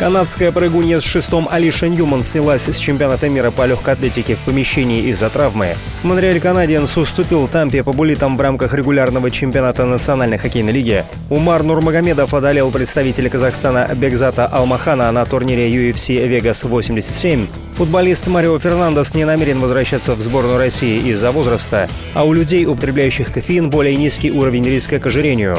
Канадская прыгунья с шестом Алиша Ньюман снялась с чемпионата мира по легкой атлетике в помещении из-за травмы. Монреаль Канадиенс уступил Тампе по булитам в рамках регулярного чемпионата Национальной хоккейной лиги. Умар Нурмагомедов одолел представителя Казахстана Бекзата Алмахана на турнире UFC Vegas 87. Футболист Марио Фернандес не намерен возвращаться в сборную России из-за возраста, а у людей, употребляющих кофеин, более низкий уровень риска к ожирению.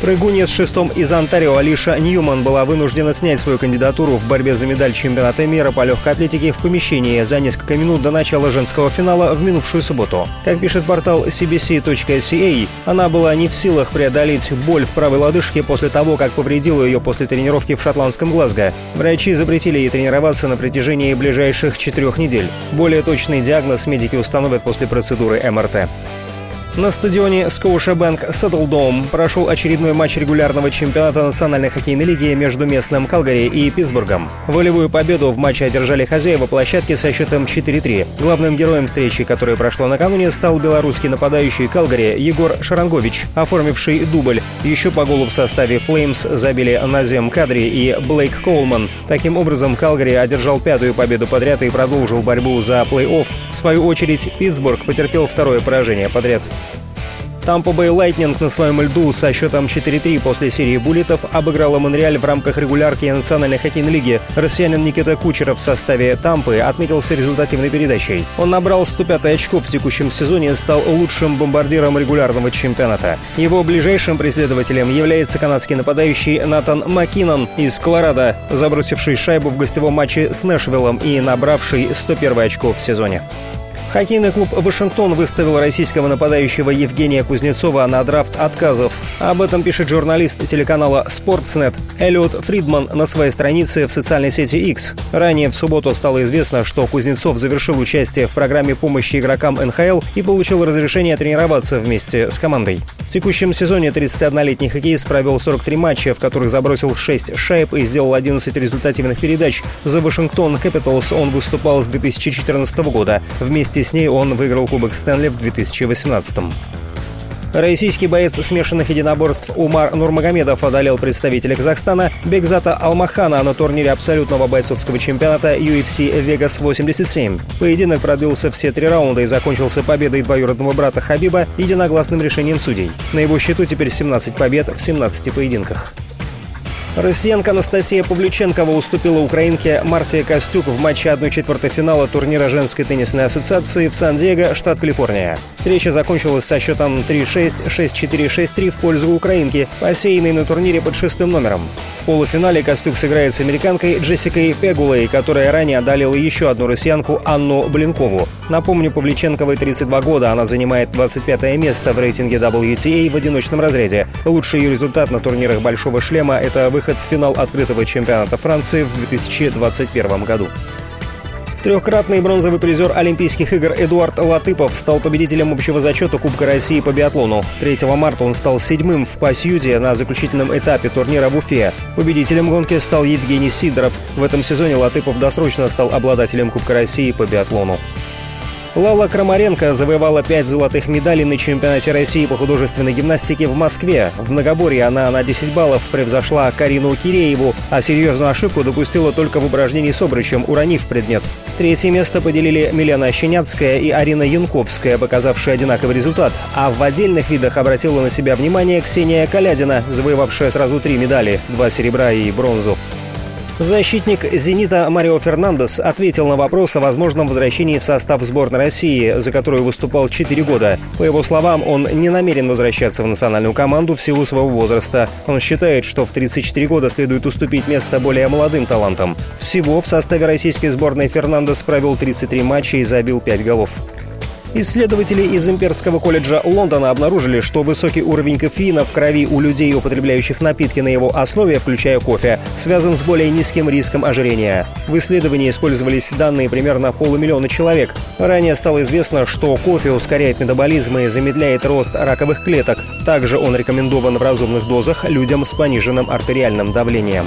Прыгунья с шестом из Онтарио Алиша Ньюман была вынуждена снять свою кандидатуру в борьбе за медаль чемпионата мира по легкой атлетике в помещении за несколько минут до начала женского финала в минувшую субботу. Как пишет портал cbc.ca, она была не в силах преодолеть боль в правой лодыжке после того, как повредила ее после тренировки в шотландском Глазго. Врачи запретили ей тренироваться на протяжении ближайших четырех недель. Более точный диагноз медики установят после процедуры МРТ. На стадионе Scotiabank Saddledome прошел очередной матч регулярного чемпионата Национальной хоккейной лиги между местным Калгари и Питтсбургом. Волевую победу в матче одержали хозяева площадки со счетом 4-3. Главным героем встречи, которая прошла накануне, стал белорусский нападающий Калгари Егор Шарангович, оформивший дубль. Еще по голу в составе Флеймс забили Назем Кадри и Блейк Коулман. Таким образом, Калгари одержал пятую победу подряд и продолжил борьбу за плей-офф. В свою очередь, Питтсбург потерпел второе поражение подряд. Тампа Бэй Лайтнинг на своем льду со счетом 4-3 после серии буллетов обыграла Монреаль в рамках регулярки Национальной хоккейной лиги. Россиянин Никита Кучеров в составе Тампы отметился результативной передачей. Он набрал 105 очков в текущем сезоне и стал лучшим бомбардиром регулярного чемпионата. Его ближайшим преследователем является канадский нападающий Натан Маккинон из Колорадо, забросивший шайбу в гостевом матче с Нэшвиллом и набравший 101 очко в сезоне. Хоккейный клуб «Вашингтон» выставил российского нападающего Евгения Кузнецова на драфт отказов. Об этом пишет журналист телеканала «Спортснет» Эллиот Фридман на своей странице в социальной сети X. Ранее в субботу стало известно, что Кузнецов завершил участие в программе помощи игрокам НХЛ и получил разрешение тренироваться вместе с командой. В текущем сезоне 31-летний хоккеист провел 43 матча, в которых забросил 6 шайб и сделал 11 результативных передач. За Вашингтон Capitals он выступал с 2014 года. Вместе Вместе с ней он выиграл Кубок Стэнли в 2018 -м. Российский боец смешанных единоборств Умар Нурмагомедов одолел представителя Казахстана Бекзата Алмахана на турнире абсолютного бойцовского чемпионата UFC Vegas 87. Поединок продлился все три раунда и закончился победой двоюродного брата Хабиба единогласным решением судей. На его счету теперь 17 побед в 17 поединках. Россиянка Анастасия Павлюченкова уступила украинке Мартия Костюк в матче 1-4 финала турнира женской теннисной ассоциации в Сан-Диего, штат Калифорния. Встреча закончилась со счетом 3-6, 6-4, 6-3 в пользу украинки, посеянной на турнире под шестым номером. В полуфинале Костюк сыграет с американкой Джессикой Пегулой, которая ранее одолела еще одну россиянку Анну Блинкову. Напомню, Павличенковой 32 года, она занимает 25 место в рейтинге WTA в одиночном разряде. Лучший ее результат на турнирах «Большого шлема» — это выход в финал открытого чемпионата Франции в 2021 году. Трехкратный бронзовый призер Олимпийских игр Эдуард Латыпов стал победителем общего зачета Кубка России по биатлону. 3 марта он стал седьмым в Пасьюде на заключительном этапе турнира в Уфе. Победителем гонки стал Евгений Сидоров. В этом сезоне Латыпов досрочно стал обладателем Кубка России по биатлону. Лала Крамаренко завоевала пять золотых медалей на чемпионате России по художественной гимнастике в Москве. В многоборье она на 10 баллов превзошла Карину Кирееву, а серьезную ошибку допустила только в упражнении с обручем, уронив предмет. Третье место поделили Милена Щеняцкая и Арина Янковская, показавшие одинаковый результат. А в отдельных видах обратила на себя внимание Ксения Калядина, завоевавшая сразу три медали – два серебра и бронзу. Защитник «Зенита» Марио Фернандес ответил на вопрос о возможном возвращении в состав сборной России, за которую выступал 4 года. По его словам, он не намерен возвращаться в национальную команду в силу своего возраста. Он считает, что в 34 года следует уступить место более молодым талантам. Всего в составе российской сборной Фернандес провел 33 матча и забил 5 голов. Исследователи из Имперского колледжа Лондона обнаружили, что высокий уровень кофеина в крови у людей, употребляющих напитки на его основе, включая кофе, связан с более низким риском ожирения. В исследовании использовались данные примерно полумиллиона человек. Ранее стало известно, что кофе ускоряет метаболизм и замедляет рост раковых клеток. Также он рекомендован в разумных дозах людям с пониженным артериальным давлением.